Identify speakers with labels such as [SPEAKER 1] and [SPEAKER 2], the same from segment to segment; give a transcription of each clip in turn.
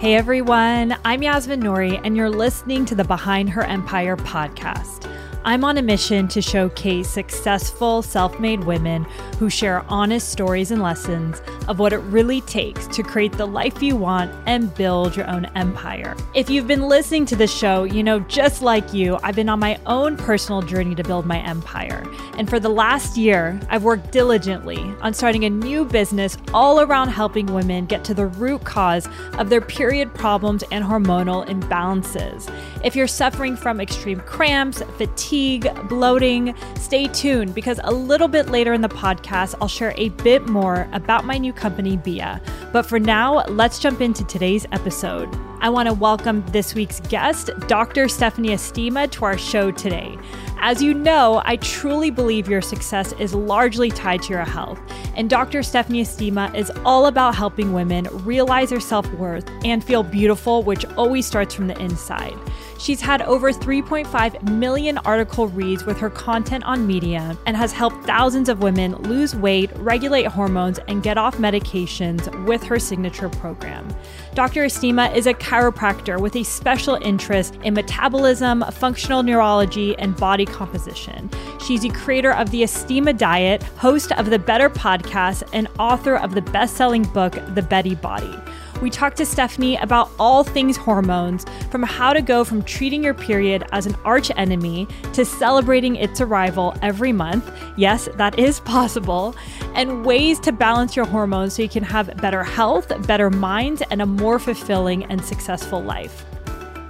[SPEAKER 1] Hey everyone, I'm Yasmin Nouri, and you're listening to the Behind Her Empire podcast. I'm on a mission to showcase successful self made women who share honest stories and lessons of what it really takes to create the life you want and build your own empire. If you've been listening to the show, you know, just like you, I've been on my own personal journey to build my empire. And for the last year, I've worked diligently on starting a new business all around helping women get to the root cause of their period problems and hormonal imbalances. If you're suffering from extreme cramps, fatigue, fatigue, bloating, stay tuned because a little bit later in the podcast, I'll share a bit more about my new company, Bia. But for now, let's jump into today's episode. I want to welcome this week's guest, Dr. Stephanie Estima, to our show today. As you know, I truly believe your success is largely tied to your health. And Dr. Stephanie Estima is all about helping women realize their self worth and feel beautiful, which always starts from the inside. She's had over 3.5 million article reads with her content on Medium and has helped thousands of women lose weight, regulate hormones, and get off medications with her signature program. Dr. Estima is a chiropractor with a special interest in metabolism, functional neurology, and body composition. She's the creator of the Estima Diet, host of the Better podcast, and author of the best selling book, The Betty Body. We talked to Stephanie about all things hormones, from how to go from treating your period as an arch enemy to celebrating its arrival every month. Yes, that is possible. And ways to balance your hormones so you can have better health, better minds, and a more fulfilling and successful life.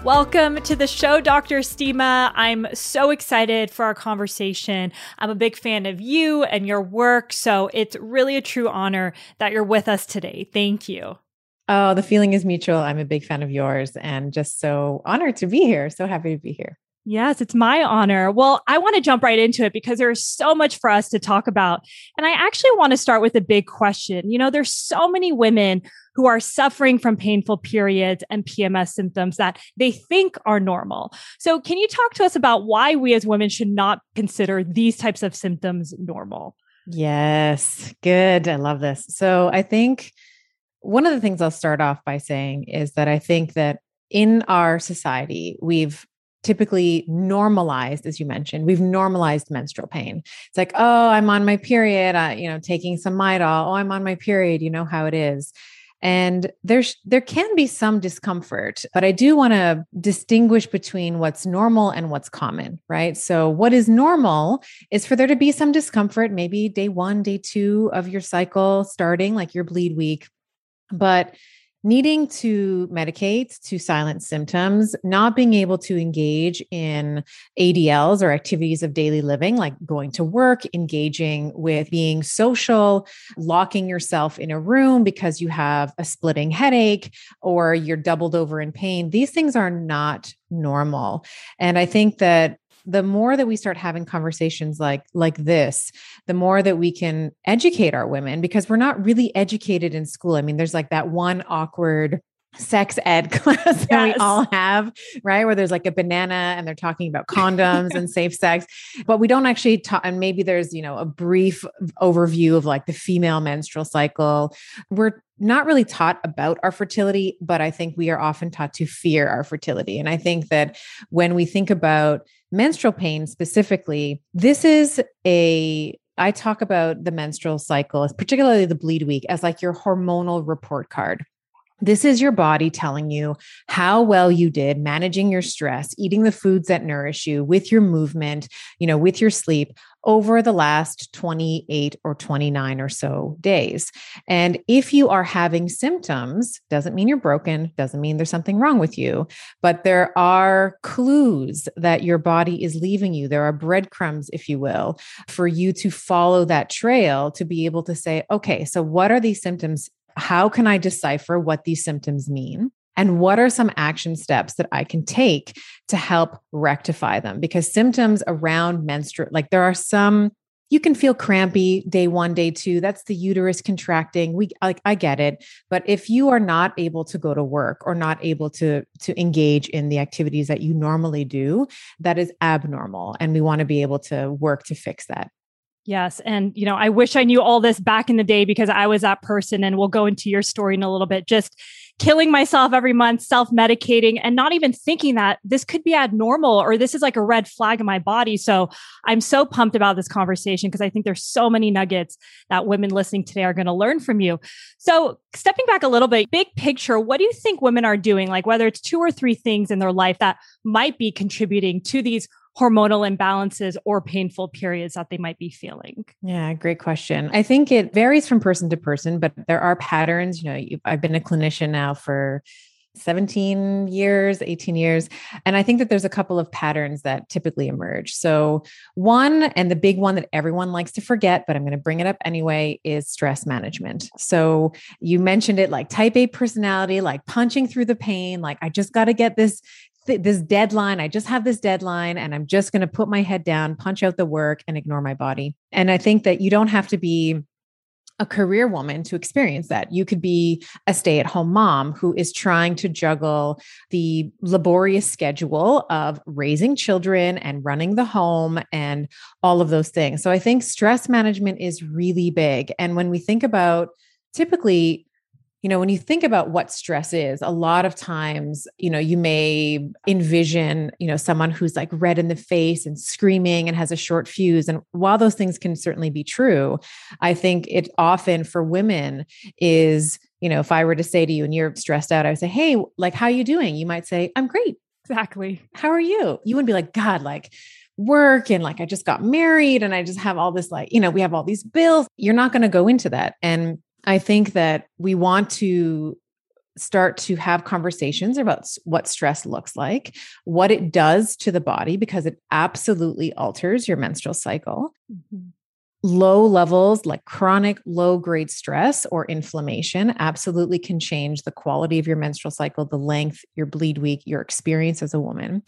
[SPEAKER 1] Welcome to the show, Dr. Estima. I'm so excited for our conversation. I'm a big fan of you and your work, so it's really a true honor that you're with us today. Thank you.
[SPEAKER 2] Oh, the feeling is mutual. I'm a big fan of yours and just so honored to be here. So happy to be here.
[SPEAKER 1] Yes, it's my honor. Well, I want to jump right into it because there's so much for us to talk about. And I actually want to start with a big question. You know, there's so many women who are suffering from painful periods and PMS symptoms that they think are normal. So, can you talk to us about why we as women should not consider these types of symptoms normal?
[SPEAKER 2] Yes, good. I love this. So, I think one of the things I'll start off by saying is that I think that in our society, we've typically normalized, as you mentioned, we've normalized menstrual pain. It's like, oh, I'm on my period, uh, you know, taking some Midol. Oh, I'm on my period. You know how it is. And there's there can be some discomfort, but I do want to distinguish between what's normal and what's common, right? So what is normal is for there to be some discomfort, maybe day 1, day 2 of your cycle starting like your bleed week but needing to medicate to silence symptoms, not being able to engage in ADLs or activities of daily living, like going to work, engaging with being social, locking yourself in a room because you have a splitting headache or you're doubled over in pain. These things are not normal. And I think that the more that we start having conversations like like this the more that we can educate our women because we're not really educated in school. I mean there's like that one awkward sex ed class yes. that we all have, right? Where there's like a banana and they're talking about condoms and safe sex, but we don't actually talk. And maybe there's, you know, a brief overview of like the female menstrual cycle. We're not really taught about our fertility, but I think we are often taught to fear our fertility. And I think that when we think about menstrual pain specifically, this is a I talk about the menstrual cycle, particularly the bleed week, as like your hormonal report card. This is your body telling you how well you did managing your stress, eating the foods that nourish you with your movement, you know, with your sleep over the last 28 or 29 or so days. And if you are having symptoms, doesn't mean you're broken, doesn't mean there's something wrong with you, but there are clues that your body is leaving you. There are breadcrumbs, if you will, for you to follow that trail to be able to say, okay, so what are these symptoms how can I decipher what these symptoms mean? And what are some action steps that I can take to help rectify them? Because symptoms around menstrual, like there are some, you can feel crampy day one, day two. That's the uterus contracting. We like, I get it. But if you are not able to go to work or not able to, to engage in the activities that you normally do, that is abnormal. And we want to be able to work to fix that.
[SPEAKER 1] Yes. And, you know, I wish I knew all this back in the day because I was that person. And we'll go into your story in a little bit. Just killing myself every month, self medicating, and not even thinking that this could be abnormal or this is like a red flag in my body. So I'm so pumped about this conversation because I think there's so many nuggets that women listening today are going to learn from you. So, stepping back a little bit, big picture, what do you think women are doing? Like, whether it's two or three things in their life that might be contributing to these hormonal imbalances or painful periods that they might be feeling?
[SPEAKER 2] Yeah, great question. I think it varies from person to person, but there are patterns. You know, I've been a clinician now for 17 years, 18 years. And I think that there's a couple of patterns that typically emerge. So, one, and the big one that everyone likes to forget, but I'm going to bring it up anyway, is stress management. So, you mentioned it like type A personality, like punching through the pain, like I just got to get this this deadline. I just have this deadline and I'm just going to put my head down, punch out the work and ignore my body. And I think that you don't have to be a career woman to experience that. You could be a stay at home mom who is trying to juggle the laborious schedule of raising children and running the home and all of those things. So I think stress management is really big. And when we think about typically you know, when you think about what stress is, a lot of times, you know, you may envision, you know, someone who's like red in the face and screaming and has a short fuse. And while those things can certainly be true, I think it often for women is, you know, if I were to say to you and you're stressed out, I would say, Hey, like, how are you doing? You might say, I'm great.
[SPEAKER 1] Exactly.
[SPEAKER 2] How are you? You wouldn't be like, God, like, work and like I just got married and I just have all this like, you know, we have all these bills. You're not going to go into that. And I think that we want to start to have conversations about what stress looks like, what it does to the body, because it absolutely alters your menstrual cycle. Mm-hmm. Low levels, like chronic low grade stress or inflammation, absolutely can change the quality of your menstrual cycle, the length, your bleed week, your experience as a woman.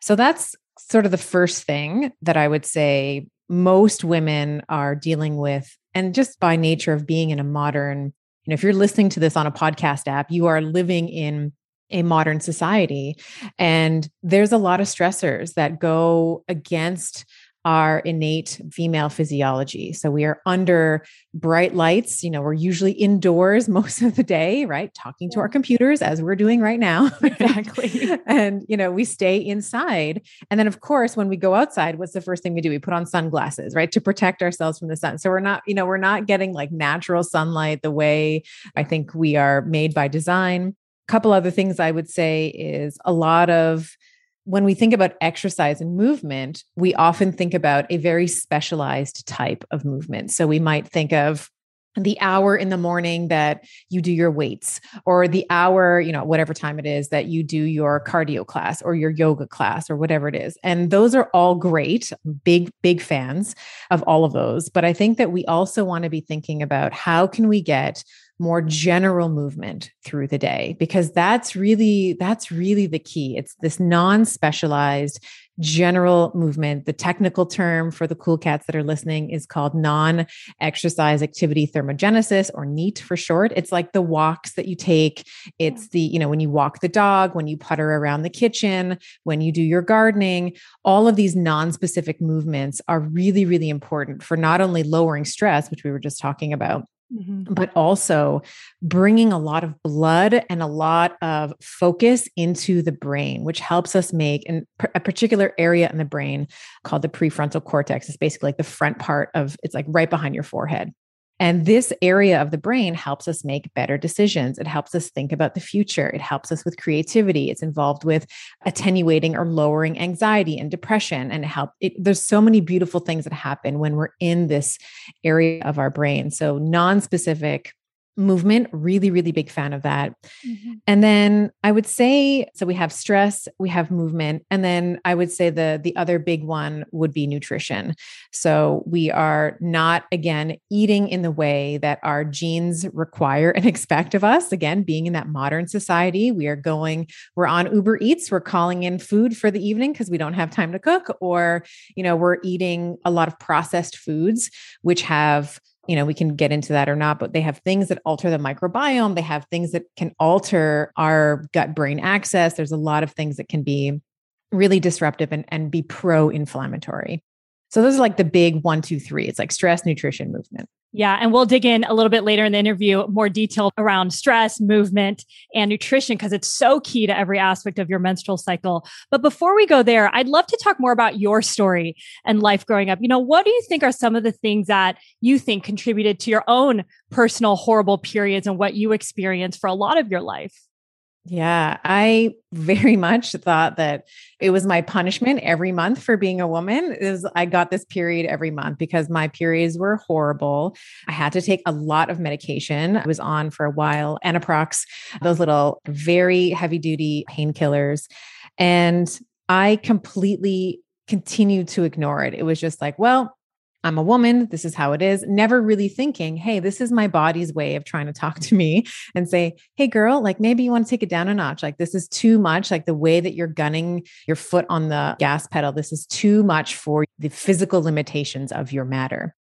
[SPEAKER 2] So that's sort of the first thing that I would say most women are dealing with and just by nature of being in a modern you know if you're listening to this on a podcast app you are living in a modern society. And there's a lot of stressors that go against our innate female physiology. So we are under bright lights. You know, we're usually indoors most of the day, right? Talking to our computers as we're doing right now.
[SPEAKER 1] Exactly.
[SPEAKER 2] and, you know, we stay inside. And then, of course, when we go outside, what's the first thing we do? We put on sunglasses, right? To protect ourselves from the sun. So we're not, you know, we're not getting like natural sunlight the way I think we are made by design. A couple other things I would say is a lot of when we think about exercise and movement, we often think about a very specialized type of movement. So we might think of the hour in the morning that you do your weights or the hour, you know, whatever time it is that you do your cardio class or your yoga class or whatever it is. And those are all great. Big big fans of all of those, but I think that we also want to be thinking about how can we get more general movement through the day because that's really that's really the key. It's this non-specialized general movement. The technical term for the cool cats that are listening is called non-exercise activity thermogenesis or neat for short. It's like the walks that you take. It's the you know when you walk the dog when you putter around the kitchen when you do your gardening. All of these non-specific movements are really really important for not only lowering stress which we were just talking about Mm-hmm. but also bringing a lot of blood and a lot of focus into the brain, which helps us make a particular area in the brain called the prefrontal cortex. It's basically like the front part of it's like right behind your forehead. And this area of the brain helps us make better decisions. It helps us think about the future. It helps us with creativity. It's involved with attenuating or lowering anxiety and depression and help. It, there's so many beautiful things that happen when we're in this area of our brain. So non-specific movement really really big fan of that. Mm-hmm. and then i would say so we have stress we have movement and then i would say the the other big one would be nutrition. So we are not again eating in the way that our genes require and expect of us. Again being in that modern society we are going we're on uber eats we're calling in food for the evening because we don't have time to cook or you know we're eating a lot of processed foods which have you know, we can get into that or not, but they have things that alter the microbiome. They have things that can alter our gut brain axis. There's a lot of things that can be really disruptive and, and be pro inflammatory. So those are like the big one, two, three. It's like stress, nutrition, movement.
[SPEAKER 1] Yeah, and we'll dig in a little bit later in the interview, more detail around stress, movement, and nutrition, because it's so key to every aspect of your menstrual cycle. But before we go there, I'd love to talk more about your story and life growing up. You know, what do you think are some of the things that you think contributed to your own personal horrible periods and what you experienced for a lot of your life?
[SPEAKER 2] Yeah, I very much thought that it was my punishment every month for being a woman is I got this period every month because my periods were horrible. I had to take a lot of medication. I was on for a while, Anaprox, those little very heavy duty painkillers. And I completely continued to ignore it. It was just like, well, I'm a woman. This is how it is. Never really thinking, hey, this is my body's way of trying to talk to me and say, hey, girl, like maybe you want to take it down a notch. Like this is too much. Like the way that you're gunning your foot on the gas pedal, this is too much for the physical limitations of your matter.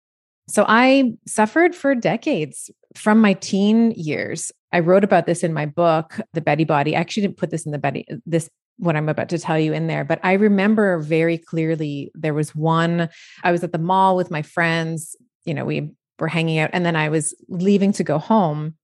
[SPEAKER 2] So I suffered for decades from my teen years. I wrote about this in my book, The Betty Body. I actually didn't put this in the Betty this what I'm about to tell you in there. But I remember very clearly there was one, I was at the mall with my friends, you know, we were hanging out, and then I was leaving to go home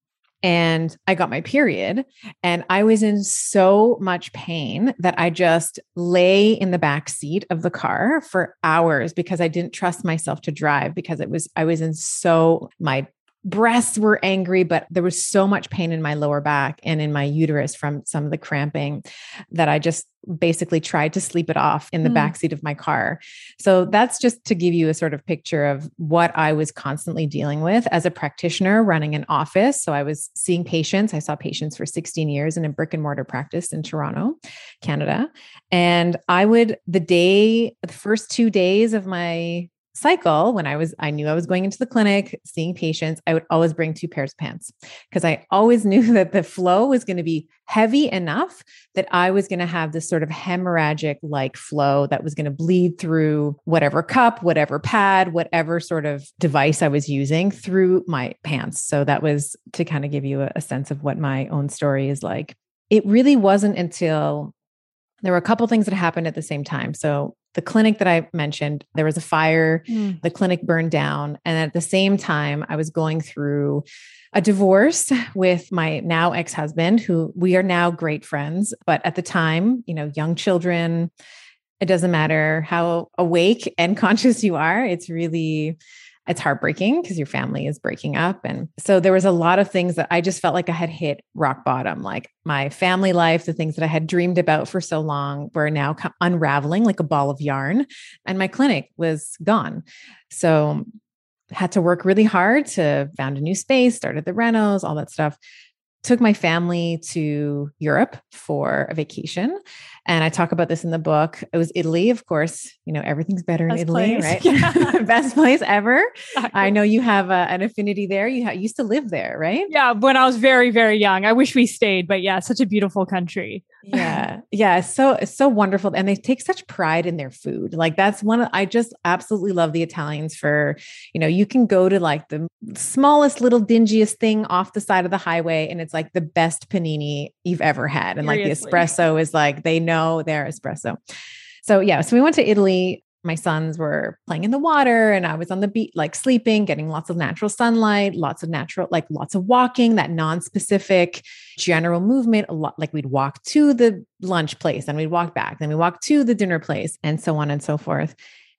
[SPEAKER 2] and I got my period and I was in so much pain that I just lay in the back seat of the car for hours because I didn't trust myself to drive because it was I was in so my breasts were angry, but there was so much pain in my lower back and in my uterus from some of the cramping that I just basically tried to sleep it off in the mm. backseat of my car. So that's just to give you a sort of picture of what I was constantly dealing with as a practitioner running an office. So I was seeing patients. I saw patients for 16 years in a brick and mortar practice in Toronto, Canada. And I would, the day, the first two days of my cycle when i was i knew i was going into the clinic seeing patients i would always bring two pairs of pants because i always knew that the flow was going to be heavy enough that i was going to have this sort of hemorrhagic like flow that was going to bleed through whatever cup whatever pad whatever sort of device i was using through my pants so that was to kind of give you a, sense of what my own story is like it really wasn't until there were a couple things that happened at the same time. So the clinic that I mentioned, there was a fire, mm. the clinic burned down. And at the same time, I was going through a divorce with my now ex husband, who we are now great friends. But at the time, you know, young children, it doesn't matter how awake and conscious you are, it's really it's heartbreaking because your family is breaking up. And so there was a lot of things that I just felt like I had hit rock bottom. Like my family life, the things that I had dreamed about for so long were now unraveling like a ball of yarn. And my clinic was gone. So had to work really hard to found a new space, started the renos, all that stuff took my family to Europe for a vacation. And I talk about this in the book. It was Italy, of course. You know, everything's better Best in Italy, place. right? Yeah. Best place ever. Exactly. I know you have a, an affinity there. You ha- used to live there, right?
[SPEAKER 1] Yeah, when I was very, very young. I wish we stayed, but yeah, such a beautiful country.
[SPEAKER 2] yeah. Yeah. So, it's so wonderful. And they take such pride in their food. Like, that's one of, I just absolutely love the Italians for, you know, you can go to like the smallest little dingiest thing off the side of the highway and it's like the best panini you've ever had. And Seriously. like the espresso is like, they know their espresso. So, yeah. So we went to Italy my sons were playing in the water and I was on the beach, like sleeping, getting lots of natural sunlight, lots of natural, like lots of walking, that non-specific general movement. A lot like we'd walk to the lunch place and we'd walk back, then we walk to the dinner place and so on and so forth.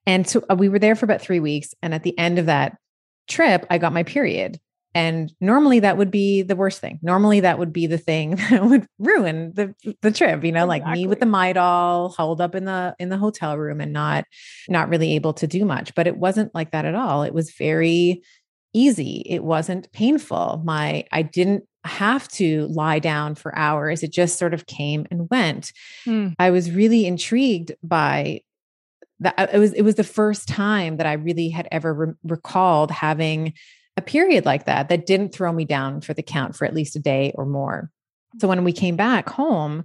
[SPEAKER 2] And so uh, we were there for about three weeks. And at the end of that trip, I got my period. And normally that would be the worst thing. Normally that would be the thing that would ruin the the trip, you know, exactly. like me with the Midol holed up in the in the hotel room and not not really able to do much. But it wasn't like that at all. It was very easy. It wasn't painful. My I didn't have to lie down for hours. It just sort of came and went. Hmm. I was really intrigued by that it was it was the first time that I really had ever re- recalled having a period like that that didn't throw me down for the count for at least a day or more. So when we came back home,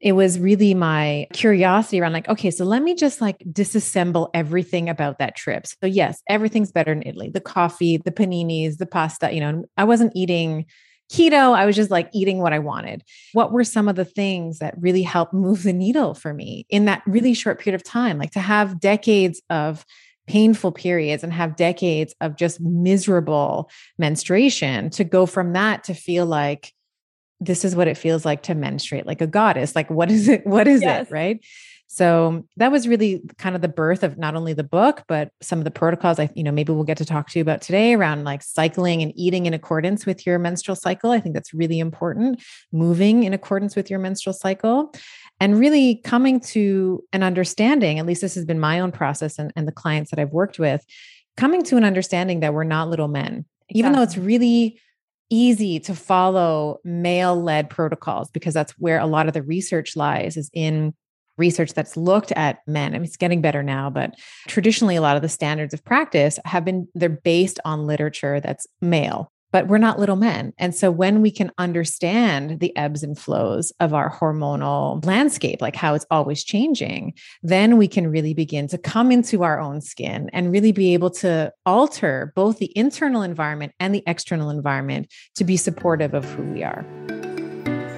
[SPEAKER 2] it was really my curiosity around like, okay, so let me just like disassemble everything about that trip. So, yes, everything's better in Italy the coffee, the paninis, the pasta. You know, I wasn't eating keto. I was just like eating what I wanted. What were some of the things that really helped move the needle for me in that really short period of time? Like to have decades of painful periods and have decades of just miserable menstruation to go from that to feel like this is what it feels like to menstruate like a goddess like what is it what is yes. it right so that was really kind of the birth of not only the book, but some of the protocols I, you know, maybe we'll get to talk to you about today around like cycling and eating in accordance with your menstrual cycle. I think that's really important, moving in accordance with your menstrual cycle and really coming to an understanding, at least this has been my own process and, and the clients that I've worked with, coming to an understanding that we're not little men, exactly. even though it's really easy to follow male led protocols because that's where a lot of the research lies is in research that's looked at men. I mean, it's getting better now, but traditionally, a lot of the standards of practice have been, they're based on literature that's male. But we're not little men. And so when we can understand the ebbs and flows of our hormonal landscape, like how it's always changing, then we can really begin to come into our own skin and really be able to alter both the internal environment and the external environment to be supportive of who we are.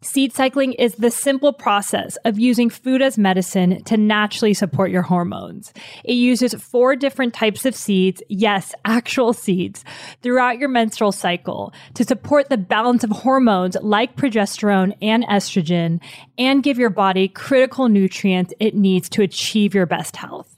[SPEAKER 1] Seed cycling is the simple process of using food as medicine to naturally support your hormones. It uses four different types of seeds, yes, actual seeds, throughout your menstrual cycle to support the balance of hormones like progesterone and estrogen and give your body critical nutrients it needs to achieve your best health.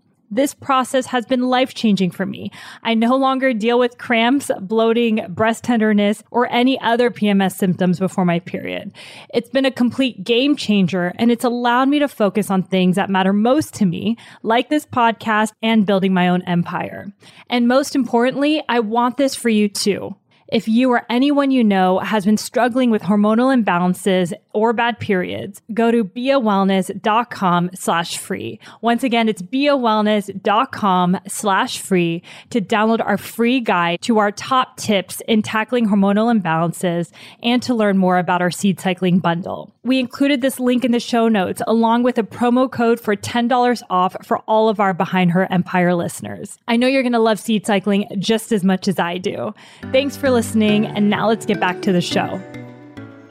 [SPEAKER 1] This process has been life changing for me. I no longer deal with cramps, bloating, breast tenderness, or any other PMS symptoms before my period. It's been a complete game changer and it's allowed me to focus on things that matter most to me, like this podcast and building my own empire. And most importantly, I want this for you too. If you or anyone you know has been struggling with hormonal imbalances or bad periods, go to biawellness.com slash free. Once again, it's biawellness.com slash free to download our free guide to our top tips in tackling hormonal imbalances and to learn more about our seed cycling bundle. We included this link in the show notes along with a promo code for $10 off for all of our Behind Her Empire listeners. I know you're going to love seed cycling just as much as I do. Thanks for listening. And now let's get back to the show.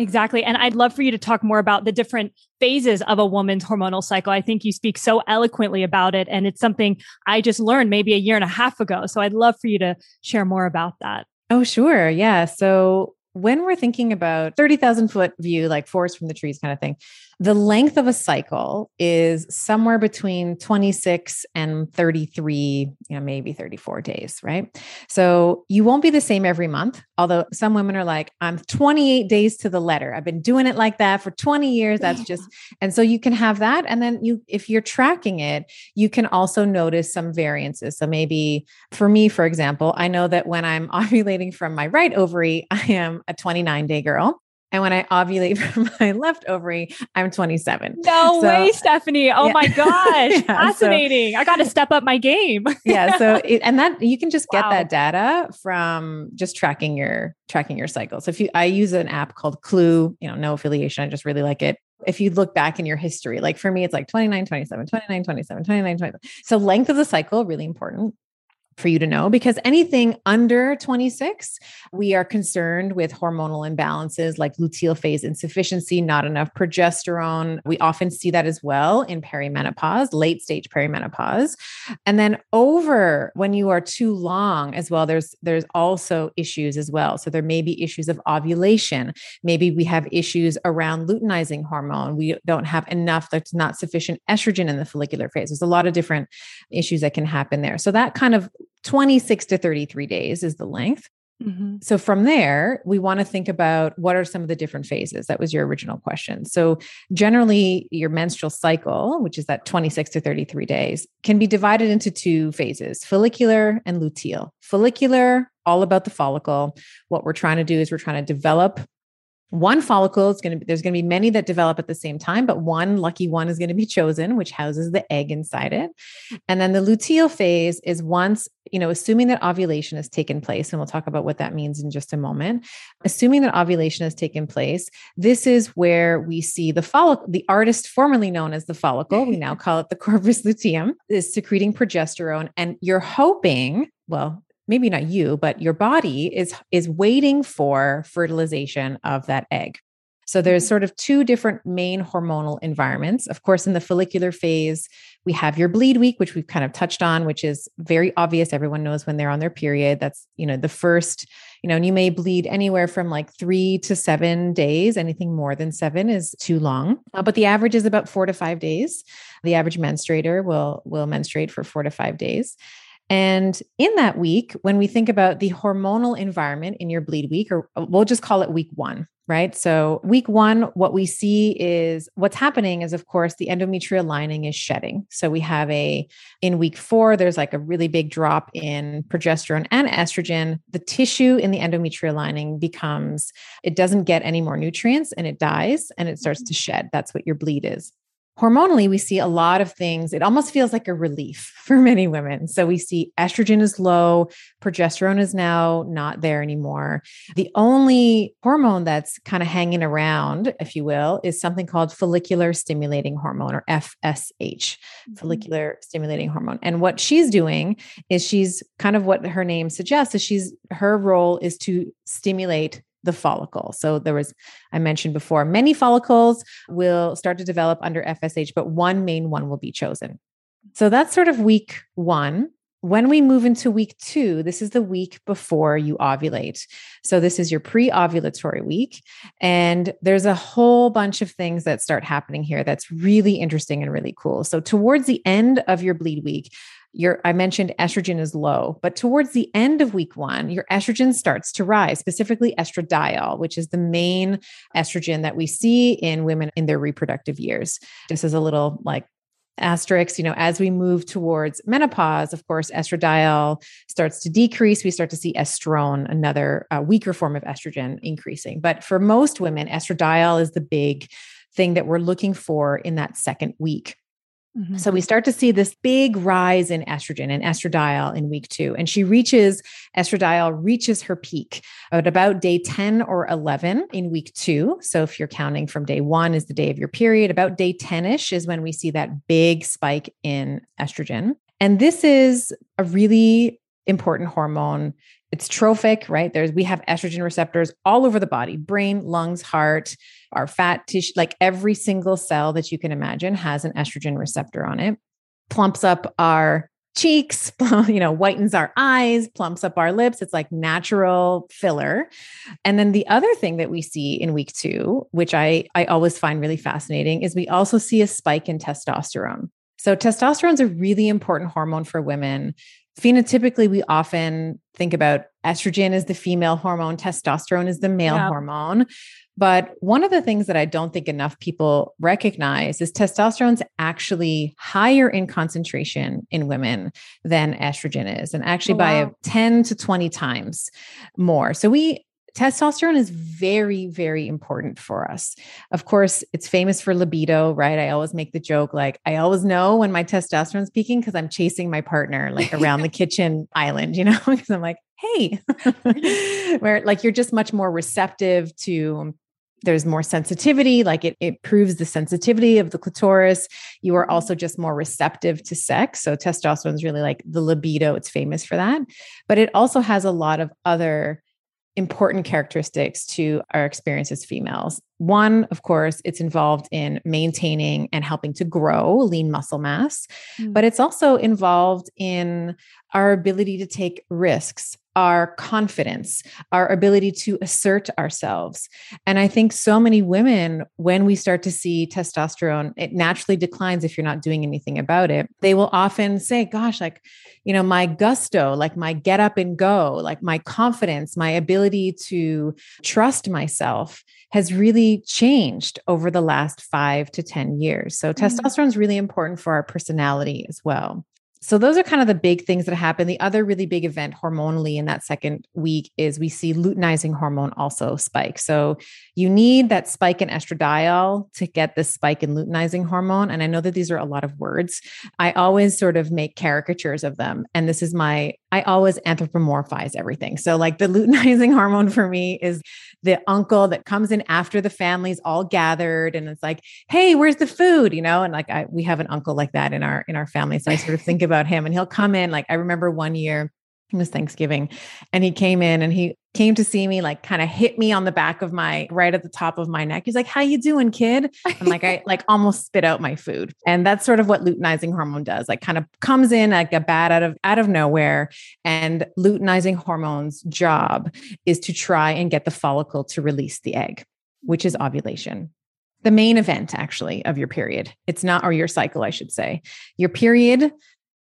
[SPEAKER 1] Exactly. And I'd love for you to talk more about the different phases of a woman's hormonal cycle. I think you speak so eloquently about it. And it's something I just learned maybe a year and a half ago. So I'd love for you to share more about that.
[SPEAKER 2] Oh, sure. Yeah. So when we're thinking about 30,000 foot view, like forest from the trees kind of thing, the length of a cycle is somewhere between 26 and 33, you know, maybe 34 days, right? So you won't be the same every month. Although some women are like, I'm 28 days to the letter. I've been doing it like that for 20 years. That's just, and so you can have that. And then you, if you're tracking it, you can also notice some variances. So maybe for me, for example, I know that when I'm ovulating from my right ovary, I am a 29 day girl. And when I ovulate from my left ovary, I'm 27.
[SPEAKER 1] No so, way, Stephanie. Oh yeah. my gosh. yeah, Fascinating. So, I got to step up my game.
[SPEAKER 2] yeah. So, it, and that you can just get wow. that data from just tracking your, tracking your cycles. So if you, I use an app called Clue, you know, no affiliation. I just really like it. If you look back in your history, like for me, it's like 29, 27, 29, 27, 29, 27. So length of the cycle, really important for you to know because anything under 26, we are concerned with hormonal imbalances like luteal phase insufficiency, not enough progesterone. We often see that as well in perimenopause, late stage perimenopause. And then over when you are too long as well, there's there's also issues as well. So there may be issues of ovulation. Maybe we have issues around luteinizing hormone. We don't have enough, there's not sufficient estrogen in the follicular phase. There's a lot of different issues that can happen there. So that kind of 26 to 33 days is the length. Mm-hmm. So from there, we want to think about what are some of the different phases. That was your original question. So generally, your menstrual cycle, which is that 26 to 33 days, can be divided into two phases follicular and luteal. Follicular, all about the follicle. What we're trying to do is we're trying to develop one follicle is going to be there's going to be many that develop at the same time but one lucky one is going to be chosen which houses the egg inside it. And then the luteal phase is once you know assuming that ovulation has taken place and we'll talk about what that means in just a moment. Assuming that ovulation has taken place this is where we see the follicle the artist formerly known as the follicle we now call it the corpus luteum is secreting progesterone and you're hoping well maybe not you, but your body is is waiting for fertilization of that egg. So there's mm-hmm. sort of two different main hormonal environments. Of course, in the follicular phase, we have your bleed week, which we've kind of touched on, which is very obvious. Everyone knows when they're on their period. That's, you know, the first, you know, and you may bleed anywhere from like three to seven days. Anything more than seven is too long. Uh, but the average is about four to five days. The average menstruator will will menstruate for four to five days. And in that week, when we think about the hormonal environment in your bleed week, or uh, we'll just call it week one, right? So, week one, what we see is what's happening is, of course, the endometrial lining is shedding. So, we have a, in week four, there's like a really big drop in progesterone and estrogen. The tissue in the endometrial lining becomes, it doesn't get any more nutrients and it dies and it starts to shed. That's what your bleed is hormonally, we see a lot of things. It almost feels like a relief for many women. So we see estrogen is low, progesterone is now not there anymore. The only hormone that's kind of hanging around, if you will, is something called follicular stimulating hormone or FSH, mm-hmm. follicular stimulating hormone. And what she's doing is she's kind of what her name suggests is she's her role is to stimulate the follicle. So there was, I mentioned before, many follicles will start to develop under FSH, but one main one will be chosen. So that's sort of week one. When we move into week two, this is the week before you ovulate. So, this is your pre ovulatory week. And there's a whole bunch of things that start happening here that's really interesting and really cool. So, towards the end of your bleed week, your I mentioned estrogen is low, but towards the end of week 1, your estrogen starts to rise, specifically estradiol, which is the main estrogen that we see in women in their reproductive years. Just as a little like asterisk, you know, as we move towards menopause, of course, estradiol starts to decrease. We start to see estrone, another uh, weaker form of estrogen, increasing. But for most women, estradiol is the big thing that we're looking for in that second week. Mm-hmm. So we start to see this big rise in estrogen and estradiol in week two. And she reaches, estradiol reaches her peak at about day 10 or 11 in week two. So if you're counting from day one is the day of your period, about day 10 ish is when we see that big spike in estrogen. And this is a really important hormone it's trophic, right? There's we have estrogen receptors all over the body, brain, lungs, heart, our fat tissue, like every single cell that you can imagine has an estrogen receptor on it. Plumps up our cheeks, you know, whitens our eyes, plumps up our lips. It's like natural filler. And then the other thing that we see in week 2, which I I always find really fascinating, is we also see a spike in testosterone. So testosterone is a really important hormone for women. Phenotypically, we often think about estrogen as the female hormone, testosterone is the male yeah. hormone. But one of the things that I don't think enough people recognize is testosterone's actually higher in concentration in women than estrogen is, and actually oh, wow. by 10 to 20 times more. So we testosterone is very very important for us. Of course it's famous for libido right? I always make the joke like i always know when my testosterone's peaking because i'm chasing my partner like around the kitchen island you know? Because i'm like hey. Where like you're just much more receptive to there's more sensitivity like it, it proves the sensitivity of the clitoris. You are mm-hmm. also just more receptive to sex so testosterone is really like the libido it's famous for that. But it also has a lot of other important characteristics to our experience as females. One, of course, it's involved in maintaining and helping to grow lean muscle mass, mm. but it's also involved in our ability to take risks, our confidence, our ability to assert ourselves. And I think so many women, when we start to see testosterone, it naturally declines if you're not doing anything about it. They will often say, Gosh, like, you know, my gusto, like my get up and go, like my confidence, my ability to trust myself has really changed over the last five to 10 years. So, mm-hmm. testosterone is really important for our personality as well so those are kind of the big things that happen. The other really big event hormonally in that second week is we see luteinizing hormone also spike. So you need that spike in estradiol to get the spike in luteinizing hormone. And I know that these are a lot of words. I always sort of make caricatures of them. And this is my, I always anthropomorphize everything. So like the luteinizing hormone for me is the uncle that comes in after the family's all gathered and it's like, hey, where's the food? You know, and like I we have an uncle like that in our in our family. So I sort of think about him and he'll come in. Like I remember one year it was Thanksgiving and he came in and he came to see me like kind of hit me on the back of my right at the top of my neck. He's like how you doing kid? And like i like almost spit out my food. And that's sort of what luteinizing hormone does. Like kind of comes in like a bat out of out of nowhere. And luteinizing hormone's job is to try and get the follicle to release the egg which is ovulation. The main event actually of your period. It's not or your cycle i should say. Your period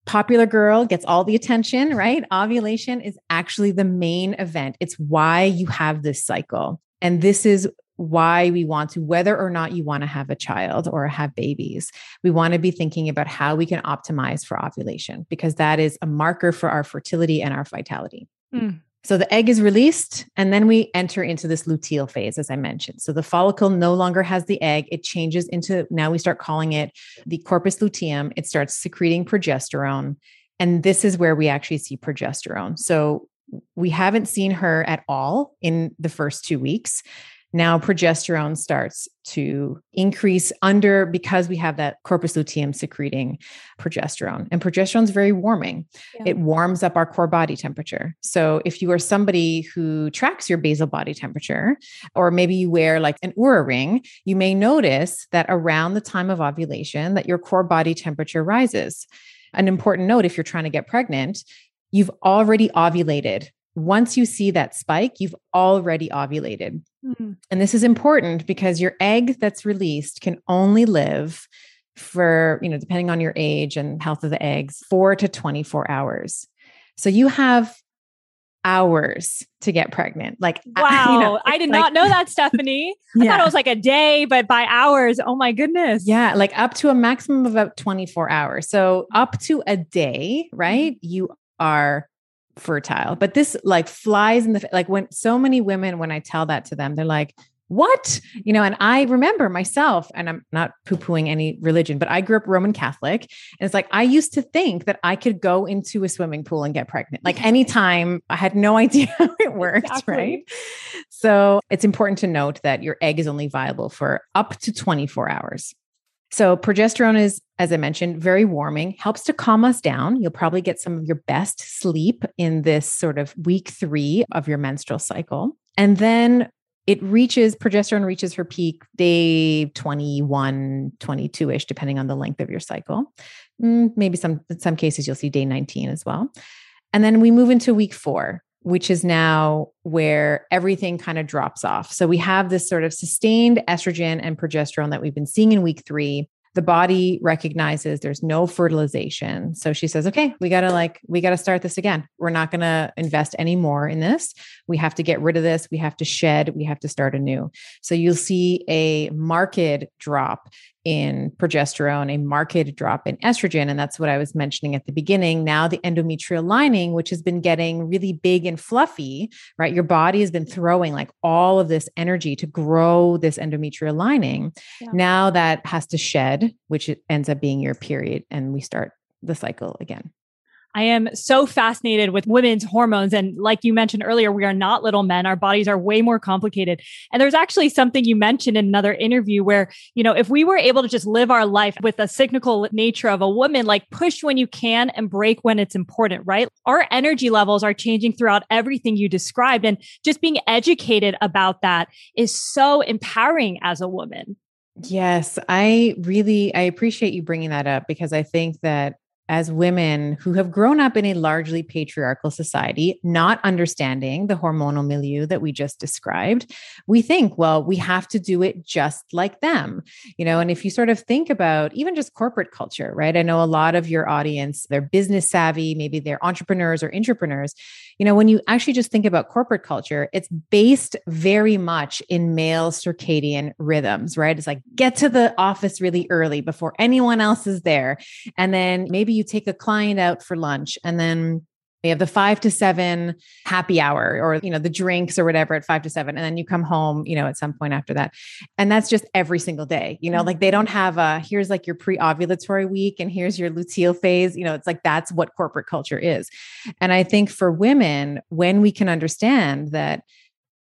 [SPEAKER 2] popular girl gets all the attention, right? Ovulation is actually the main event. It's why you have this cycle. And this is why we want to, whether or not you want to have a child or have babies, we want to be thinking about how we can optimize for ovulation because that is a marker for our fertility and our vitality. Mm. So the egg is released, and then we enter into this luteal phase, as I mentioned. So the follicle no longer has the egg. It changes into now we start calling it the corpus luteum. It starts secreting progesterone. And this is where we actually see progesterone. So we haven't seen her at all in the first two weeks now progesterone starts to increase under because we have that corpus luteum secreting progesterone. And progesterone is very warming. Yeah. it warms up our core body temperature. So if you are somebody who tracks your basal body temperature or maybe you wear like an Oura ring you may notice that around the time of ovulation that your core body temperature rises. An important note if you're trying to get pregnant you've already ovulated once you see that spike, you've already ovulated. Mm-hmm. And this is important because your egg that's released can only live for, you know, depending on your age and health of the eggs, four to 24 hours. So you have hours to get pregnant. Like,
[SPEAKER 1] wow, you know, I did like, not know that, Stephanie. I yeah. thought it was like a day, but by hours, oh my goodness.
[SPEAKER 2] Yeah, like up to a maximum of about 24 hours. So, up to a day, right? You are fertile. But this like flies in the like when so many women when I tell that to them, they're like, "What?" You know, and I remember myself and I'm not poo-pooing any religion, but I grew up Roman Catholic and it's like I used to think that I could go into a swimming pool and get pregnant. Like anytime, I had no idea how it worked, exactly. right? So, it's important to note that your egg is only viable for up to 24 hours. So, progesterone is, as I mentioned, very warming, helps to calm us down. You'll probably get some of your best sleep in this sort of week three of your menstrual cycle. And then it reaches, progesterone reaches her peak day 21, 22 ish, depending on the length of your cycle. mm, maybe some in some cases you'll see day 19 as well. And then we move into week 4 which is now where everything kind of drops off. So we have this sort of sustained estrogen and progesterone that we've been seeing in week 3 the body recognizes there's no fertilization. So she says, okay, we got to like, we got to start this again. We're not going to invest any more in this. We have to get rid of this. We have to shed. We have to start anew. So you'll see a marked drop in progesterone, a marked drop in estrogen. And that's what I was mentioning at the beginning. Now, the endometrial lining, which has been getting really big and fluffy, right? Your body has been mm-hmm. throwing like all of this energy to grow this endometrial lining. Yeah. Now that has to shed, which ends up being your period. And we start the cycle again.
[SPEAKER 1] I am so fascinated with women's hormones. And like you mentioned earlier, we are not little men. Our bodies are way more complicated. And there's actually something you mentioned in another interview where, you know, if we were able to just live our life with a cyclical nature of a woman, like push when you can and break when it's important, right? Our energy levels are changing throughout everything you described. And just being educated about that is so empowering as a woman.
[SPEAKER 2] Yes, I really I appreciate you bringing that up because I think that as women who have grown up in a largely patriarchal society, not understanding the hormonal milieu that we just described, we think, well, we have to do it just like them. You know, and if you sort of think about even just corporate culture, right? I know a lot of your audience, they're business savvy, maybe they're entrepreneurs or intrapreneurs. You know, when you actually just think about corporate culture, it's based very much in male circadian rhythms, right? It's like get to the office really early before anyone else is there. And then maybe you take a client out for lunch and then they have the five to seven happy hour or you know the drinks or whatever at five to seven and then you come home you know at some point after that. And that's just every single day you know mm-hmm. like they don't have a here's like your pre-ovulatory week and here's your luteal phase. You know it's like that's what corporate culture is. And i think for women when we can understand that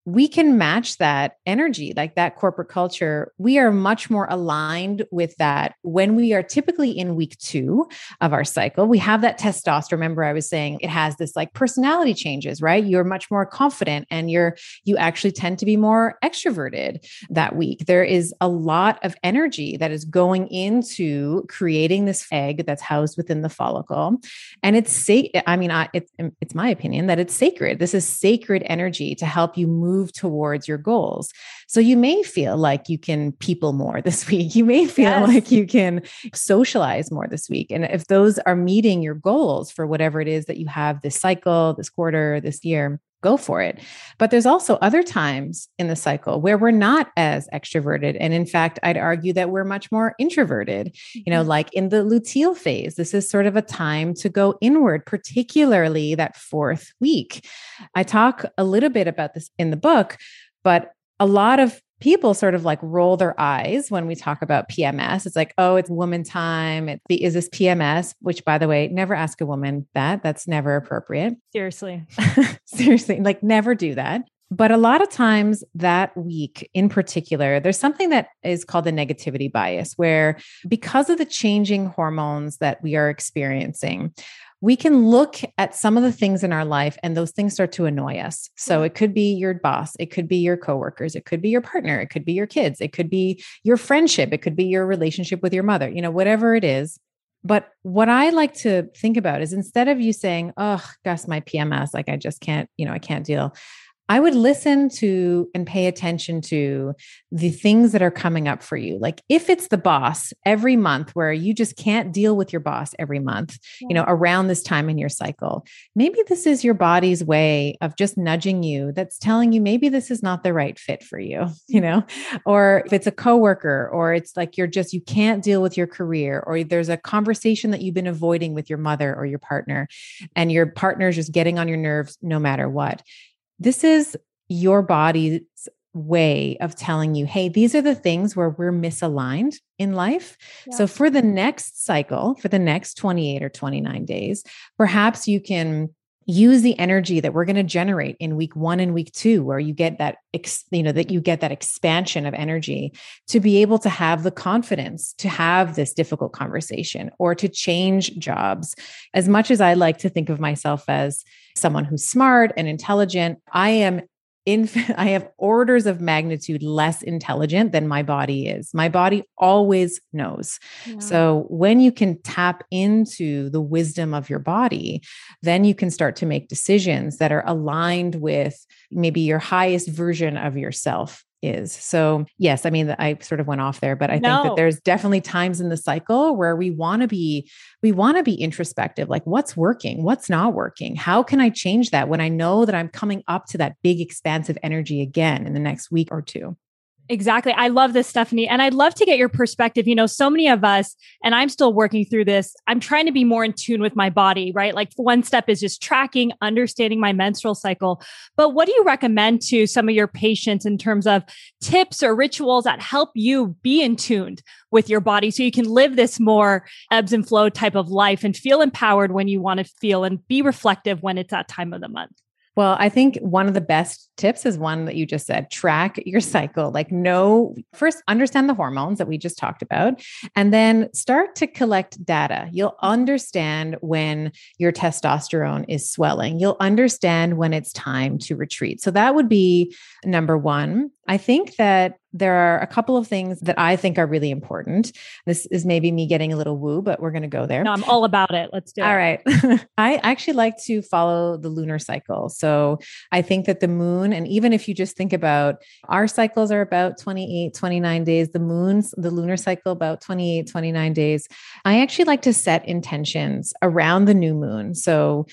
[SPEAKER 2] we can match that energy, like that corporate culture. We are much more aligned with that when we are typically in week two of our cycle. We have that testosterone. Remember, I was saying it has this like personality changes, right? You're much more confident and you're, you actually tend to be more extroverted that week. There is a lot of energy that is going into creating this egg that's housed within the follicle. And it's, safe. I mean, I, it's, it's my opinion that it's sacred. This is sacred energy to help you move move towards your goals. So you may feel like you can people more this week. You may feel yes. like you can socialize more this week. And if those are meeting your goals for whatever it is that you have this cycle, this quarter, this year, go for it. But there's also other times in the cycle where we're not as extroverted. And in fact, I'd argue that we're much more introverted, you know, mm-hmm. like in the luteal phase. This is sort of a time to go inward, particularly that fourth week. I talk a little bit about this in the book, but a lot of people sort of like roll their eyes when we talk about PMS. It's like, oh, it's woman time. It's the, is this PMS? Which, by the way, never ask a woman that. That's never appropriate.
[SPEAKER 1] Seriously.
[SPEAKER 2] Seriously. Like, never do that. But a lot of times that week in particular, there's something that is called the negativity bias, where because of the changing hormones that we are experiencing, we can look at some of the things in our life and those things start to annoy us. So mm-hmm. it could be your boss, it could be your coworkers, it could be your partner, it could be your kids, it could be your friendship, it could be your relationship with your mother, you know, whatever it is. But what I like to think about is instead of you saying, oh, Gus, my PMS, like I just can't, you know, I can't deal. I would listen to and pay attention to the things that are coming up for you. Like if it's the boss every month where you just can't deal with your boss every month, yeah. you know, around this time in your cycle, maybe this is your body's way of just nudging you that's telling you maybe this is not the right fit for you, you know? Or if it's a coworker or it's like you're just you can't deal with your career or there's a conversation that you've been avoiding with your mother or your partner and your partner's just getting on your nerves no matter what this is your body's way of telling you, hey, these are the things where we're misaligned in life. Yeah. So for the next cycle, for the next 28 or 29 days, perhaps you can use the energy that we're going to generate in week 1 and week 2 where you get that ex, you know that you get that expansion of energy to be able to have the confidence to have this difficult conversation or to change jobs as much as I like to think of myself as someone who's smart and intelligent I am inf- I have orders of magnitude less intelligent than my body is. My body always knows. Yeah. So when you can tap into the wisdom of your body, then you can start to make decisions that are aligned with maybe your highest version of yourself is. So, yes, I mean, I sort of went off there, but I no. think that there's definitely times in the cycle where we want to be, we want to be introspective like, what's working? What's not working? How can I change that when I know that I'm coming up to that big, expansive energy again in the next week or two?
[SPEAKER 1] Exactly. I love this, Stephanie. And I'd love to get your perspective. You know, so many of us, and I'm still working through this, I'm trying to be more in tune with my body, right? Like one step is just tracking, understanding my menstrual cycle. But what do you recommend to some of your patients in terms of tips or rituals that help you be in tuned with your body so you can live this more ebbs and flow type of life and feel empowered when you want to feel and be reflective when it's that time of the month?
[SPEAKER 2] Well, I think one of the best tips is one that you just said track your cycle. Like, know first, understand the hormones that we just talked about, and then start to collect data. You'll understand when your testosterone is swelling, you'll understand when it's time to retreat. So, that would be number one. I think that there are a couple of things that I think are really important. This is maybe me getting a little woo, but we're going to go there.
[SPEAKER 1] No, I'm all about it. Let's do
[SPEAKER 2] it. All right. I actually like to follow the lunar cycle. So I think that the moon, and even if you just think about our cycles are about 28, 29 days, the moon's, the lunar cycle about 28, 29 days. I actually like to set intentions around the new moon. So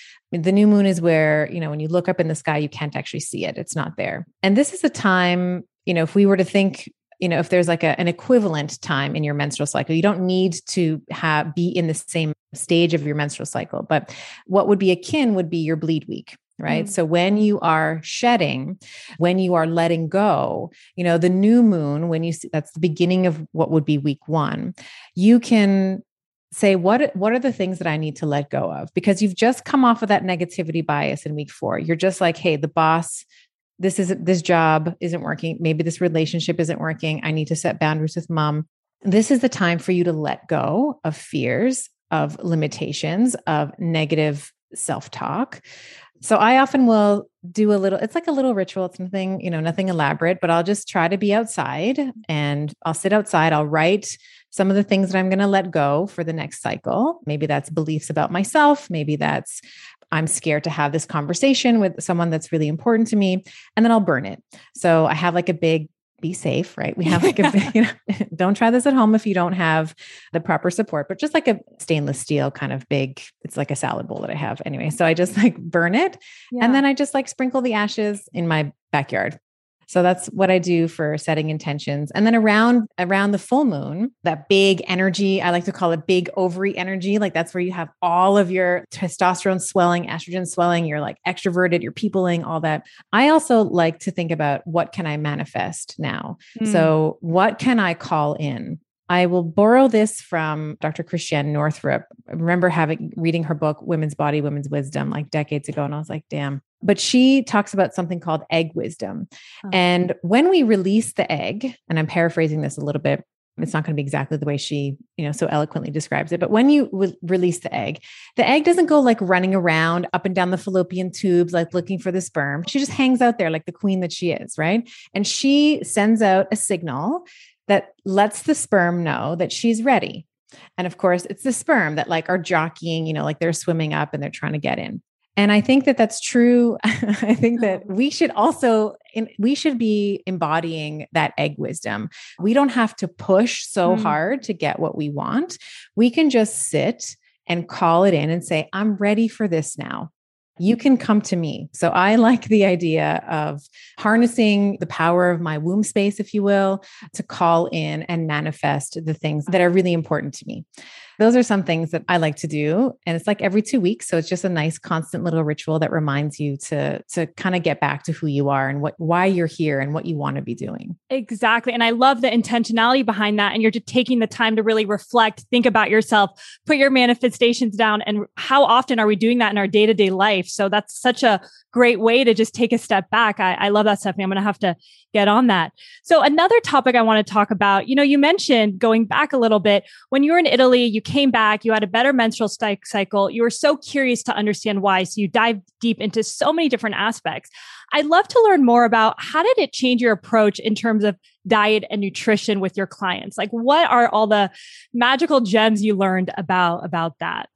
[SPEAKER 2] the new moon is where, you know, when you look up in the sky, you can't actually see it. It's not there. And this is a time, you know, if we were to think, you know, if there's like a, an equivalent time in your menstrual cycle, you don't need to have be in the same stage of your menstrual cycle. But what would be akin would be your bleed week right? Mm. So when you are shedding, when you are letting go, you know, the new moon, when you see that's the beginning of what would be week 1, you can say what what are the things that I need to let go of because you've just come off of that negativity bias in week 4. You're just like, "Hey, the boss this is this job isn't working. Maybe this relationship isn't working. I need to set boundaries with mom." This is the time for you to let go of fears, of limitations, of negative self-talk. So I often will do a little, it's like a little ritual. It's nothing, you know, nothing elaborate, but I'll just try to be outside and I'll sit outside. I'll write some of the things that I'm going to let go for the next cycle. Maybe that's beliefs about myself. Maybe that's I'm scared to have this conversation with someone that's really important to me. And then I'll burn it. So I have like a big be safe, right? We have like a, you know, don't try this at home if you don't have the proper support, but just like a stainless steel kind of big, it's like a salad bowl that I have anyway. So I just like burn it yeah. and then I just like sprinkle the ashes in my backyard. So that's what I do for setting intentions. And then around around the full moon, that big energy, I like to call it big ovary energy, like that's where you have all of your testosterone swelling, estrogen swelling, you're like extroverted, you're peopling, all that. I also like to think about what can I manifest now? Mm. So what can I call in? I will borrow this from Dr. Christiane Northrup. I remember having reading her book, Women's Body, Women's Wisdom, like decades ago. And I was like, damn, but she talks about something called egg wisdom. Oh. And when we release the egg, and I'm paraphrasing this a little bit, it's not going to be exactly the way she, you know, so eloquently describes it. But when you re- release the egg, the egg doesn't go like running around up and down the fallopian tubes, like looking for the sperm. She just hangs out there like the queen that she is, right? And she sends out a signal that lets the sperm know that she's ready. And of course, it's the sperm that like are jockeying, you know, like they're swimming up and they're trying to get in. And I think that that's true. I think that oh. we should also we should be embodying that egg wisdom. We don't have to push so mm. hard to get what we want. We can just sit and call it in and say, I'm ready for this now you can come to me. So I like the idea of harnessing the power of my womb space, if you will, to call in and manifest the things that are really important to me those are some things that I like to do. And it's like every two weeks. So it's just a nice constant little ritual that reminds you to to kind of get back to who you are and what why you're here and what you want to be doing.
[SPEAKER 1] Exactly. And I love the intentionality behind that. And you're just taking the time to really reflect, think about yourself, put your manifestations down. And how often are we doing that in our day-to-day life? So that's such a great way to just take a step back. I, I love that, Stephanie. I'm going to have to get on that. So another topic I want to talk about, you know, you mentioned going back a little bit when you were in Italy, you came back, you had a better menstrual cycle. You were so curious to understand why. So you dived deep into so many different aspects. I'd love to learn more about how did it change your approach in terms of diet and nutrition with your clients? Like what are all the magical gems you learned about about that?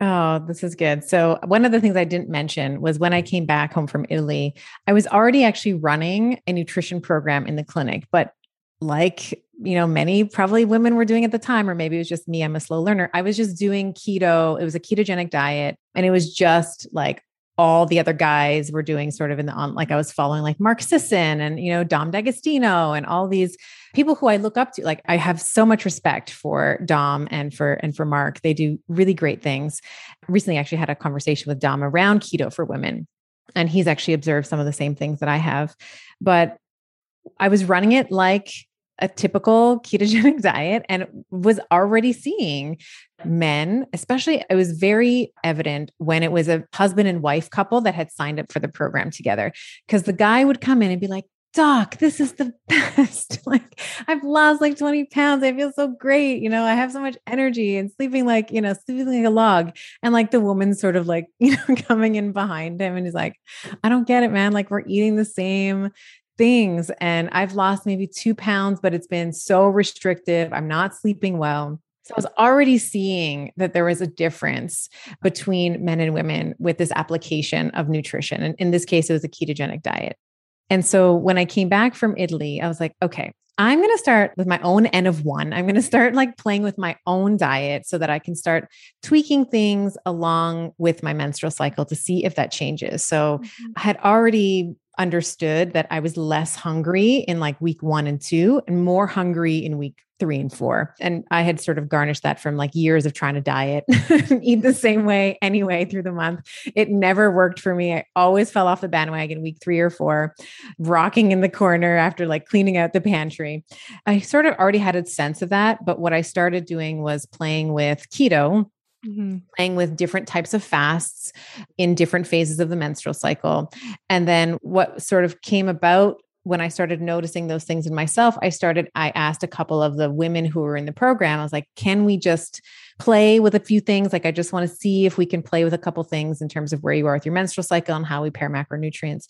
[SPEAKER 2] Oh, this is good. So, one of the things I didn't mention was when I came back home from Italy, I was already actually running a nutrition program in the clinic, but like you know many probably women were doing at the time or maybe it was just me i'm a slow learner i was just doing keto it was a ketogenic diet and it was just like all the other guys were doing sort of in the on like I was following like Mark Sisson and you know Dom D'Agostino and all these people who I look up to. Like I have so much respect for Dom and for and for Mark. They do really great things. Recently I actually had a conversation with Dom around keto for women and he's actually observed some of the same things that I have. But I was running it like a typical ketogenic diet and was already seeing men, especially it was very evident when it was a husband and wife couple that had signed up for the program together. Because the guy would come in and be like, Doc, this is the best. like, I've lost like 20 pounds. I feel so great. You know, I have so much energy and sleeping like, you know, sleeping like a log. And like the woman sort of like, you know, coming in behind him and he's like, I don't get it, man. Like, we're eating the same things and I've lost maybe two pounds, but it's been so restrictive. I'm not sleeping well. So I was already seeing that there was a difference between men and women with this application of nutrition. And in this case, it was a ketogenic diet. And so when I came back from Italy, I was like, okay, I'm going to start with my own N of one. I'm going to start like playing with my own diet so that I can start tweaking things along with my menstrual cycle to see if that changes. So mm-hmm. I had already understood that I was less hungry in like week one and two and more hungry in week three and four. And I had sort of garnished that from like years of trying to diet eat the same way anyway through the month. It never worked for me. I always fell off the bandwagon week three or four, rocking in the corner after like cleaning out the pantry. I sort of already had a sense of that. But what I started doing was playing with keto Mm-hmm. playing with different types of fasts in different phases of the menstrual cycle. And then what sort of came about when I started noticing those things in myself, I started, I asked a couple of the women who were in the program, I was like, can we just play with a few things? Like, I just want to see if we can play with a couple things in terms of where you are with your menstrual cycle and how we pair macronutrients.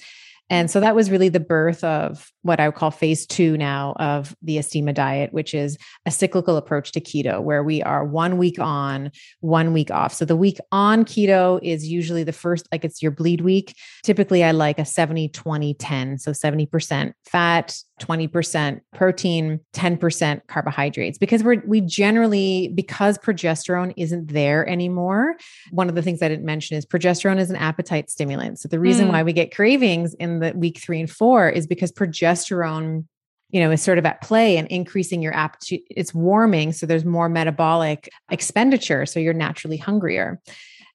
[SPEAKER 2] And so that was really the birth of what I would call phase two now of the Estima diet, which is a cyclical approach to keto, where we are one week on, one week off. So the week on keto is usually the first, like it's your bleed week. Typically, I like a 70, 20, 10. So 70% fat, 20% protein, 10% carbohydrates, because we're, we generally, because progesterone isn't there anymore. One of the things I didn't mention is progesterone is an appetite stimulant. So the reason mm. why we get cravings in the week three and four is because progesterone you know is sort of at play and increasing your appetite it's warming so there's more metabolic expenditure so you're naturally hungrier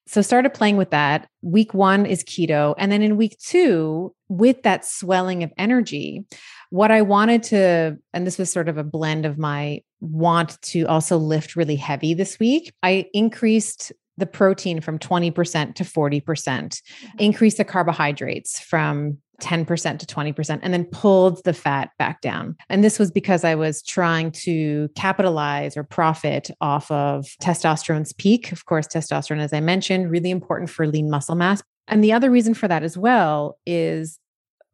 [SPEAKER 2] so started playing with that week 1 is keto and then in week 2 with that swelling of energy what i wanted to and this was sort of a blend of my want to also lift really heavy this week i increased the protein from 20% to 40%, mm-hmm. increased the carbohydrates from 10% to 20% and then pulled the fat back down. And this was because I was trying to capitalize or profit off of testosterone's peak. Of course, testosterone, as I mentioned, really important for lean muscle mass. And the other reason for that as well is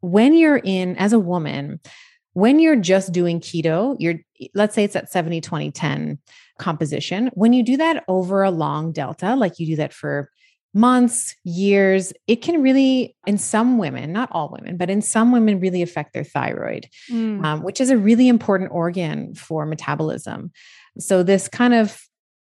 [SPEAKER 2] when you're in, as a woman, when you're just doing keto, you're, let's say it's at 70, 20, 10 composition. When you do that over a long delta, like you do that for months, years, it can really, in some women, not all women, but in some women, really affect their thyroid, mm. um, which is a really important organ for metabolism. So, this kind of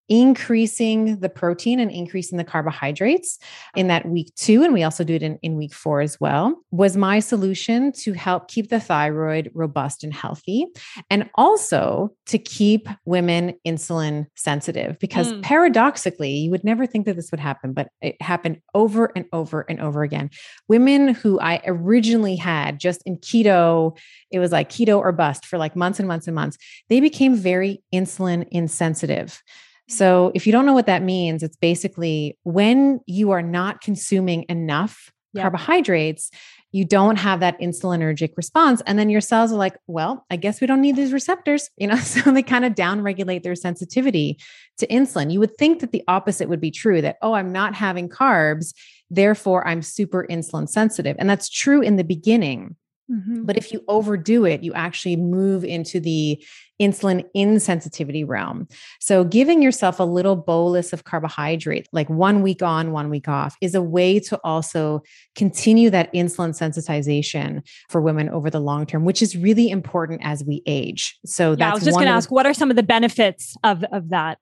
[SPEAKER 2] increasing the protein and increasing the carbohydrates in that week two, and we also do it in, in week four as well, was my solution to help keep the thyroid robust and healthy, and also to keep women insulin sensitive. Because mm. paradoxically, you would never think that this would happen, but it happened over and over and over again. Women who I originally had just in keto, it was like keto or bust for like months and months and months, they became very insulin insensitive. So, if you don't know what that means, it's basically when you are not consuming enough yep. carbohydrates, you don't have that insulinergic response. And then your cells are like, well, I guess we don't need these receptors, you know, so they kind of downregulate their sensitivity to insulin. You would think that the opposite would be true that, oh, I'm not having carbs, therefore I'm super insulin sensitive. And that's true in the beginning. Mm-hmm. But if you overdo it, you actually move into the insulin insensitivity realm. So, giving yourself a little bolus of carbohydrate, like one week on, one week off, is a way to also continue that insulin sensitization for women over the long term, which is really important as we age. So,
[SPEAKER 1] yeah, I was just going to ask, what are some of the benefits of, of that?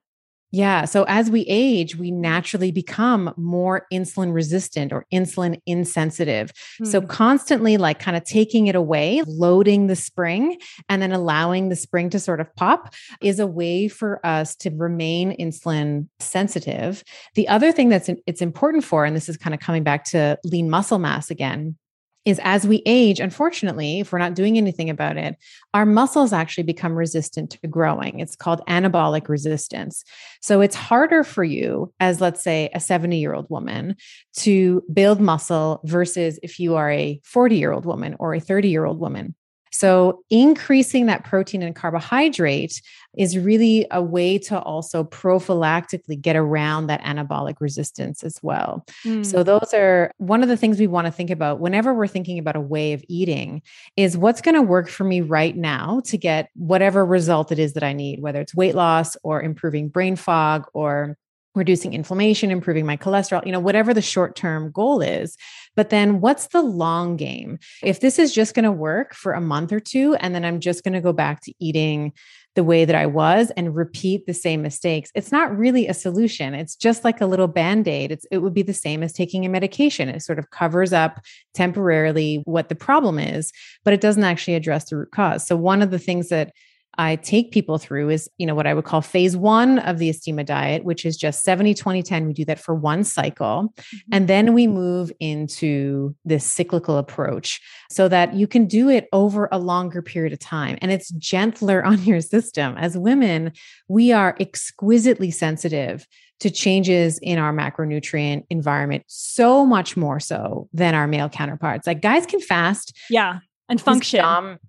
[SPEAKER 2] Yeah. So as we age, we naturally become more insulin resistant or insulin insensitive. Mm. So hmm. constantly, like, kind of taking it away, loading the spring, and then allowing the spring to sort of pop is a way for us to remain insulin sensitive. The other thing that's it's important for, and this is kind of coming back to lean muscle mass again, is as we age, unfortunately, if we're not doing anything about it, our muscles actually become resistant to growing. It's called anabolic resistance. So it's harder for you, as let's say a 70 year old woman, to build muscle versus if you are a 40 year old woman or a 30 year old woman. So, increasing that protein and carbohydrate is really a way to also prophylactically get around that anabolic resistance as well. Mm. So, those are one of the things we want to think about whenever we're thinking about a way of eating is what's going to work for me right now to get whatever result it is that I need, whether it's weight loss or improving brain fog or reducing inflammation, improving my cholesterol, you know, whatever the short term goal is. But then what's the long game? If this is just going to work for a month or two, and then I'm just going to go back to eating the way that I was and repeat the same mistakes, it's not really a solution. It's just like a little band aid. It's, it would be the same as taking a medication. It sort of covers up temporarily what the problem is, but it doesn't actually address the root cause. So, one of the things that I take people through is, you know, what I would call phase one of the Estima diet, which is just 70, 20, 10. We do that for one cycle. Mm-hmm. And then we move into this cyclical approach so that you can do it over a longer period of time. And it's gentler on your system. As women, we are exquisitely sensitive to changes in our macronutrient environment so much more so than our male counterparts. Like guys can fast.
[SPEAKER 1] Yeah and function.
[SPEAKER 2] Dom,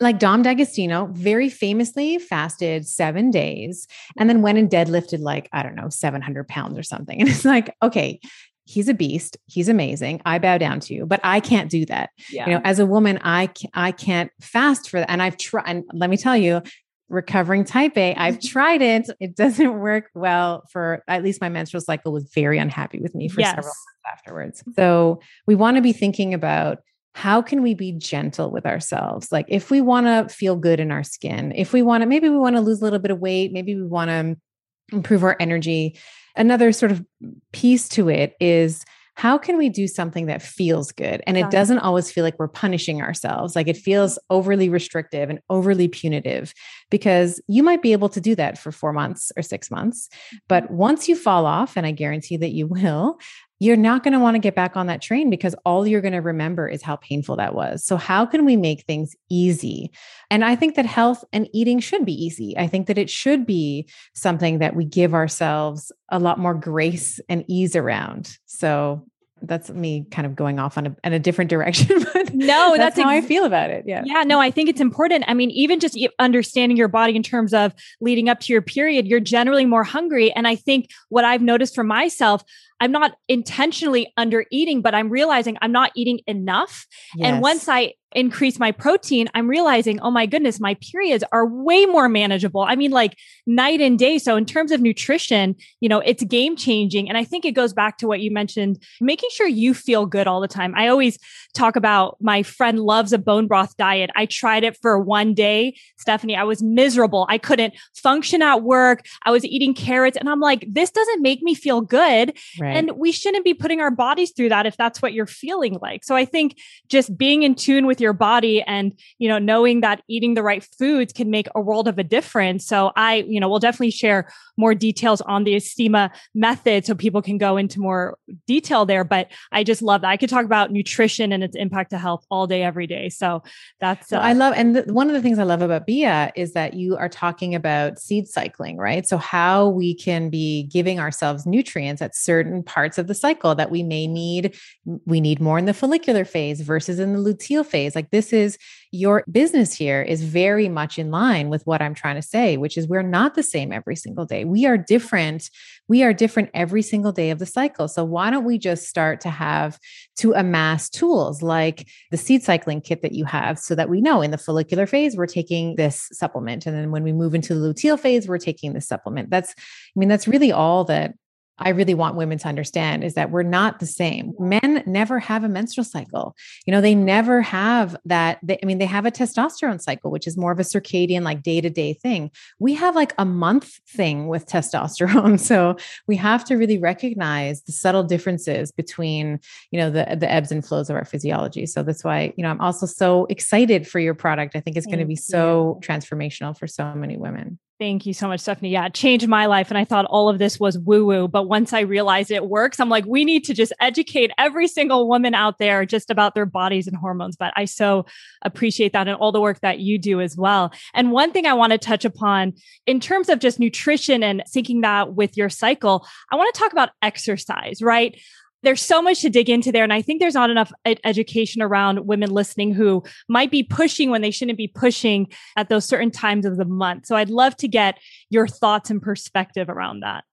[SPEAKER 2] like Dom D'Agostino very famously fasted seven days and then went and deadlifted like, I don't know, 700 pounds or something. And it's like, okay, he's a beast. He's amazing. I bow down to you, but I can't do that. Yeah. You know, as a woman, I, I can't fast for that. And I've tried, and let me tell you, recovering type A. I've tried it. It doesn't work well for at least my menstrual cycle was very unhappy with me for yes. several months afterwards. So we want to be thinking about how can we be gentle with ourselves? Like, if we want to feel good in our skin, if we want to, maybe we want to lose a little bit of weight, maybe we want to improve our energy. Another sort of piece to it is how can we do something that feels good? And it doesn't always feel like we're punishing ourselves. Like it feels overly restrictive and overly punitive because you might be able to do that for four months or six months. But mm-hmm. once you fall off, and I guarantee that you will, you're not going to want to get back on that train because all you're going to remember is how painful that was. So, how can we make things easy? And I think that health and eating should be easy. I think that it should be something that we give ourselves a lot more grace and ease around. So, that's me kind of going off on a, in a different direction. But
[SPEAKER 1] no, that's,
[SPEAKER 2] that's how ex- I feel about it. Yeah.
[SPEAKER 1] Yeah. No, I think it's important. I mean, even just understanding your body in terms of leading up to your period, you're generally more hungry. And I think what I've noticed for myself, I'm not intentionally under eating, but I'm realizing I'm not eating enough. Yes. And once I increase my protein, I'm realizing, oh my goodness, my periods are way more manageable. I mean, like night and day. So, in terms of nutrition, you know, it's game changing. And I think it goes back to what you mentioned, making sure you feel good all the time. I always talk about my friend loves a bone broth diet. I tried it for one day, Stephanie. I was miserable. I couldn't function at work. I was eating carrots, and I'm like, this doesn't make me feel good. Right. And we shouldn't be putting our bodies through that if that's what you're feeling like. So, I think just being in tune with your body and you know knowing that eating the right foods can make a world of a difference. So i you know we'll definitely share more details on the Estima method so people can go into more detail there. But i just love that. I could talk about nutrition and its impact to health all day every day. So that's
[SPEAKER 2] uh, i love and the, one of the things i love about bia is that you are talking about seed cycling right? So how we can be giving ourselves nutrients at certain parts of the cycle that we may need we need more in the follicular phase versus in the luteal phase like this is your business here is very much in line with what I'm trying to say, which is we're not the same every single day. We are different. We are different every single day of the cycle. So why don't we just start to have to amass tools like the seed cycling kit that you have so that we know in the follicular phase, we're taking this supplement. And then when we move into the luteal phase, we're taking this supplement. That's, I mean, that's really all that I really want women to understand is that we're not the same. Men never have a menstrual cycle. You know, they never have that. They, I mean, they have a testosterone cycle, which is more of a circadian, like day to day thing. We have like a month thing with testosterone. So we have to really recognize the subtle differences between, you know, the, the ebbs and flows of our physiology. So that's why, you know, I'm also so excited for your product. I think it's going to be so transformational for so many women.
[SPEAKER 1] Thank you so much, Stephanie. Yeah, it changed my life. And I thought all of this was woo woo. But once I realized it works, I'm like, we need to just educate every single woman out there just about their bodies and hormones. But I so appreciate that and all the work that you do as well. And one thing I want to touch upon in terms of just nutrition and syncing that with your cycle, I want to talk about exercise, right? There's so much to dig into there. And I think there's not enough ed- education around women listening who might be pushing when they shouldn't be pushing at those certain times of the month. So I'd love to get your thoughts and perspective around that.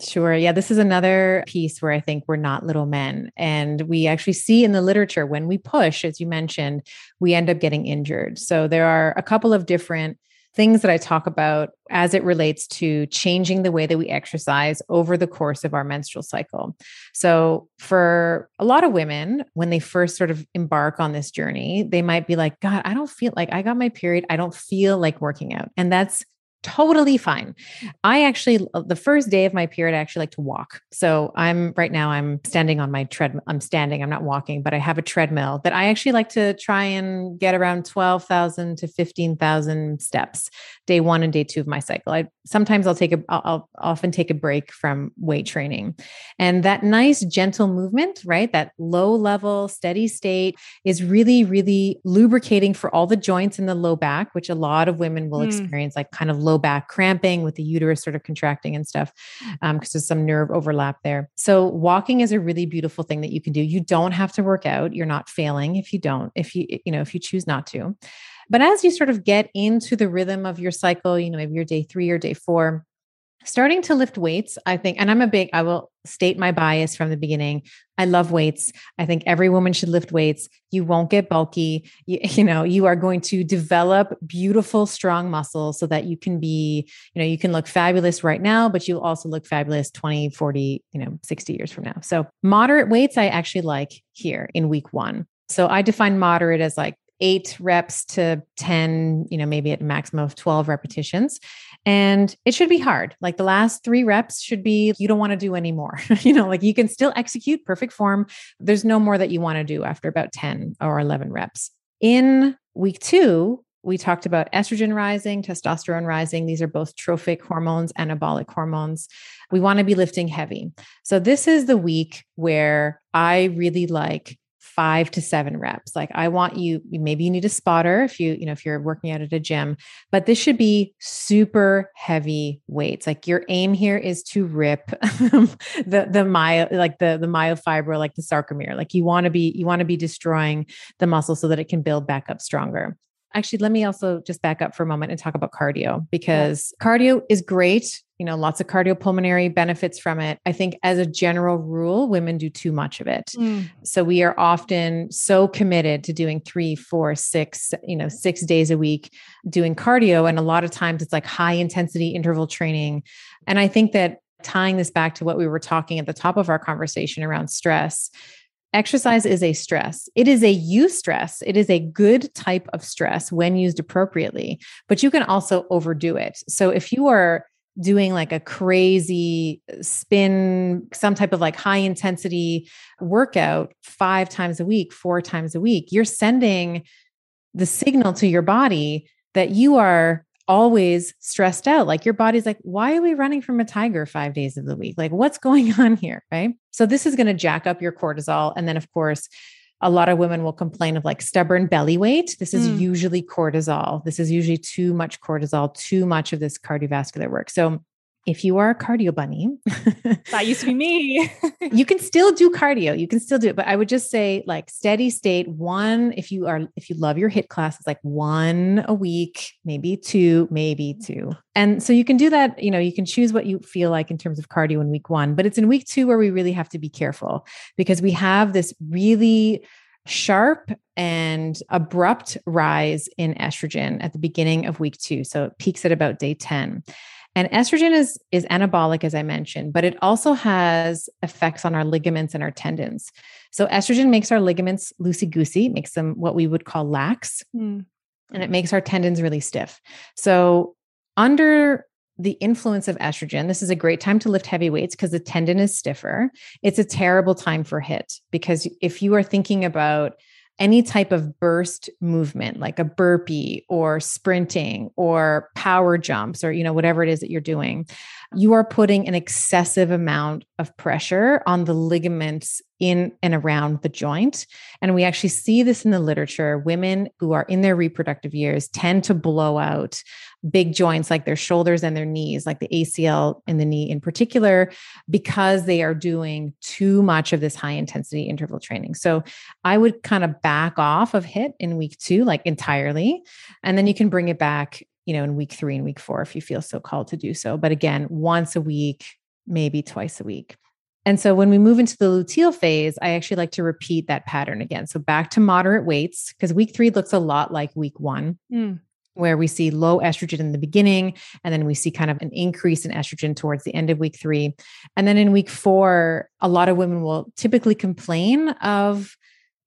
[SPEAKER 2] Sure. Yeah. This is another piece where I think we're not little men. And we actually see in the literature when we push, as you mentioned, we end up getting injured. So there are a couple of different things that I talk about as it relates to changing the way that we exercise over the course of our menstrual cycle. So, for a lot of women, when they first sort of embark on this journey, they might be like, God, I don't feel like I got my period. I don't feel like working out. And that's totally fine. I actually, uh, the first day of my period, I actually like to walk. So I'm right now, I'm standing on my treadmill. I'm standing, I'm not walking, but I have a treadmill that I actually like to try and get around 12,000 to 15,000 steps day one and day two of my cycle. I sometimes I'll take a, I'll, I'll often take a break from weight training. And that nice, gentle movement, right? That low level, steady state is really, really lubricating for all the joints in the low back, which a lot of women will mm. experience, like kind of low back cramping with the uterus sort of contracting and stuff, because um, there's some nerve overlap there. So walking is a really beautiful thing that you can do. You don't have to work out. You're not failing if you don't, if you, you know, if you choose not to. But as you sort of get into the rhythm of your cycle, you know, maybe your day three or day four, starting to lift weights, I think, and I'm a big, I will state my bias from the beginning. I love weights. I think every woman should lift weights. You won't get bulky. You, you know, you are going to develop beautiful, strong muscles so that you can be, you know, you can look fabulous right now, but you'll also look fabulous 20, 40, you know, 60 years from now. So moderate weights, I actually like here in week one. So I define moderate as like eight reps to 10, you know, maybe at a maximum of 12 repetitions. And it should be hard. Like the last three reps should be, you don't want to do anymore. you know, like you can still execute perfect form. There's no more that you want to do after about 10 or 11 reps. In week two, we talked about estrogen rising, testosterone rising. These are both trophic hormones, anabolic hormones. We want to be lifting heavy. So, this is the week where I really like five to seven reps. Like I want you, maybe you need a spotter if you, you know, if you're working out at a gym, but this should be super heavy weights. Like your aim here is to rip the, the myo, like the, the myofiber, like the sarcomere. Like you want to be, you want to be destroying the muscle so that it can build back up stronger. Actually, let me also just back up for a moment and talk about cardio because yeah. cardio is great. You know, lots of cardiopulmonary benefits from it. I think as a general rule, women do too much of it. Mm. So we are often so committed to doing three, four, six, you know, six days a week doing cardio. And a lot of times it's like high intensity interval training. And I think that tying this back to what we were talking at the top of our conversation around stress, Exercise is a stress. It is a eustress. It is a good type of stress when used appropriately, but you can also overdo it. So if you are doing like a crazy uh, spin, some type of like high intensity workout five times a week, four times a week, you're sending the signal to your body that you are always stressed out. Like your body's like, why are we running from a tiger five days of the week? Like, what's going on here? Right. So, this is going to jack up your cortisol. And then, of course, a lot of women will complain of like stubborn belly weight. This is mm. usually cortisol. This is usually too much cortisol, too much of this cardiovascular work. So, if you are a cardio bunny,
[SPEAKER 1] that used to be me.
[SPEAKER 2] you can still do cardio. You can still do it, but I would just say like steady state one. If you are, if you love your HIIT classes, like one a week, maybe two, maybe two. And so you can do that. You know, you can choose what you feel like in terms of cardio in week one, but it's in week two where we really have to be careful because we have this really sharp and abrupt rise in estrogen at the beginning of week two. So it peaks at about day 10. And estrogen is is anabolic as I mentioned, but it also has effects on our ligaments and our tendons. So estrogen makes our ligaments loosey goosey, makes them what we would call lax, mm. and it makes our tendons really stiff. So under the influence of estrogen, this is a great time to lift heavy weights because the tendon is stiffer. It's a terrible time for HIIT because if you are thinking about any type of burst movement like a burpee or sprinting or power jumps or you know whatever it is that you're doing you are putting an excessive amount of pressure on the ligaments in and around the joint. And we actually see this in the literature. Women who are in their reproductive years tend to blow out big joints like their shoulders and their knees, like the ACL in the knee in particular, because they are doing too much of this high intensity interval training. So I would kind of back off of HIIT in week two, like entirely. And then you can bring it back you know, in week three and week four if you feel so called to do so. But again, once a week, maybe twice a week. And so when we move into the luteal phase, I actually like to repeat that pattern again. So back to moderate weights, because week three looks a lot like week one. Mm. Where we see low estrogen in the beginning, and then we see kind of an increase in estrogen towards the end of week three. And then in week four, a lot of women will typically complain of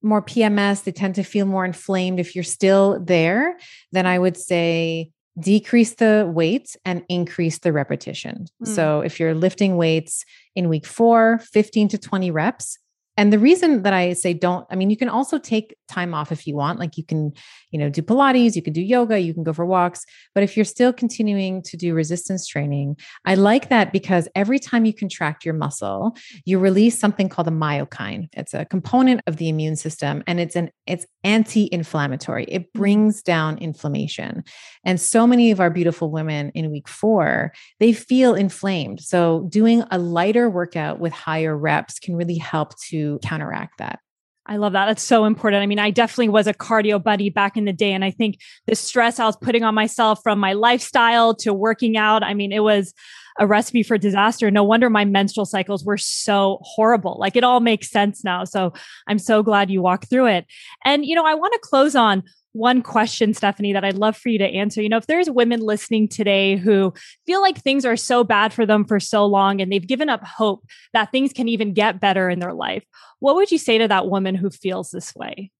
[SPEAKER 2] more PMS. They tend to feel more inflamed. If you're still there, then I would say decrease the weights and increase the repetition. Mm. So if you're lifting weights in week four, 15 to 20 reps, and the reason that I say don't, I mean, you can also take time off if you want. Like you can, you know, do Pilates, you can do yoga, you can go for walks. But if you're still continuing to do resistance training, I like that because every time you contract your muscle, you release something called a myokine. It's a component of the immune system and it's an it's anti-inflammatory. It mm-hmm. brings down inflammation. And so many of our beautiful women in week 4, they feel inflamed. So doing a lighter workout with higher reps can really help to counteract that.
[SPEAKER 1] I love that. That's so important. I mean, I definitely was a cardio buddy back in the day. And I think the stress I was putting on myself from my lifestyle to working out, I mean, it was a recipe for disaster. No wonder my menstrual cycles were so horrible. Like it all makes sense now. So I'm so glad you walked through it. And, you know, I want to close on one question, Stephanie, that I'd love for you to answer. You know, if there's women listening today who feel like things are so bad for them for so long and they've given up hope that things can even get better in their life, what would you say to that woman who feels this way?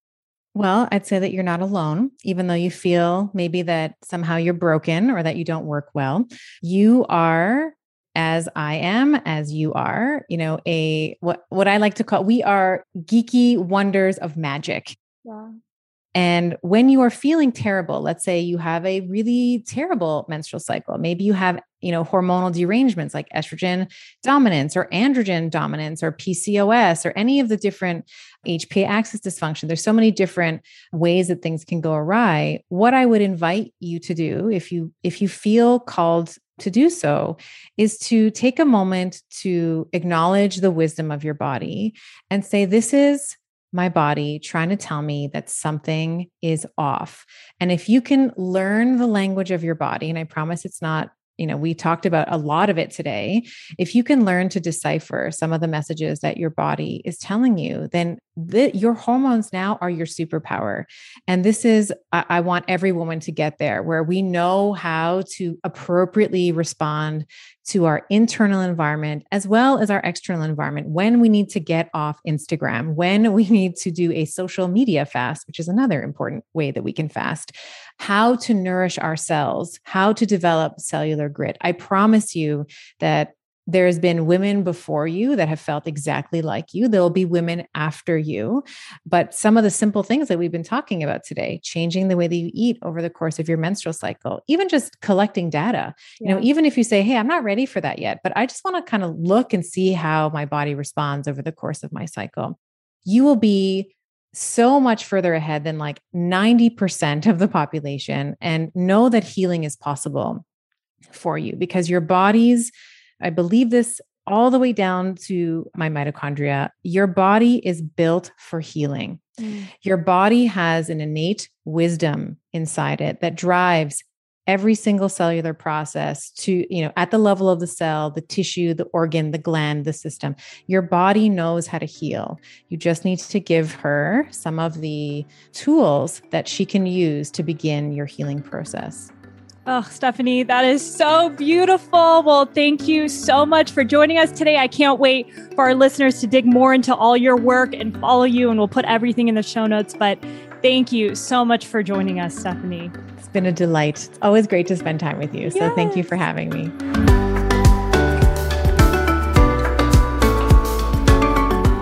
[SPEAKER 2] Well, I'd say that you're not alone, even though you feel maybe that somehow you're broken or that you don't work well. You are as I am, as you are, you know, a what what I like to call we are geeky wonders of magic. Yeah. And when you are feeling terrible, let's say you have a really terrible menstrual cycle, maybe you have, you know, hormonal derangements like estrogen dominance or androgen dominance or PCOS or any of the different HPA axis dysfunction. There's so many different ways that things can go awry. What I would invite you to do if you if you feel called to do so is to take a moment to acknowledge the wisdom of your body and say this is my body trying to tell me that something is off. And if you can learn the language of your body, and I promise it's not you know, we talked about a lot of it today. If you can learn to decipher some of the messages that your body is telling you, then your hormones now are your superpower. And this is, I, I want every woman to get there where we know how to appropriately respond to our internal environment as well as our external environment when we need to get off Instagram, when we need to do a social media fast, which is another important way that we can fast, how to nourish ourselves, how to develop cellular grit. I promise you that there's been women before you that have felt exactly like you. There'll be women after you. But some of the simple things that we've been talking about today, changing the way that you eat over the course of your menstrual cycle, even just collecting data, yeah. you know, even if you say, Hey, I'm not ready for that yet, but I just want to kind of look and see how my body responds over the course of my cycle, you will be so much further ahead than like 90% of the population and know that healing is possible for you because your body's I believe this all the way down to my mitochondria. Your body is built for healing. Mm. Your body has an innate wisdom inside it that drives every single cellular process to, you know, at the level of the cell, the tissue, the organ, the gland, the system. Your body knows how to heal. You just need to give her some of the tools that she can use to begin your healing process.
[SPEAKER 1] Oh, Stephanie, that is so beautiful. Well, thank you so much for joining us today. I can't wait for our listeners to dig more into all your work and follow you, and we'll put everything in the show notes. But thank you so much for joining us, Stephanie.
[SPEAKER 2] It's been a delight. It's always great to spend time with you. So yes. thank you for having me.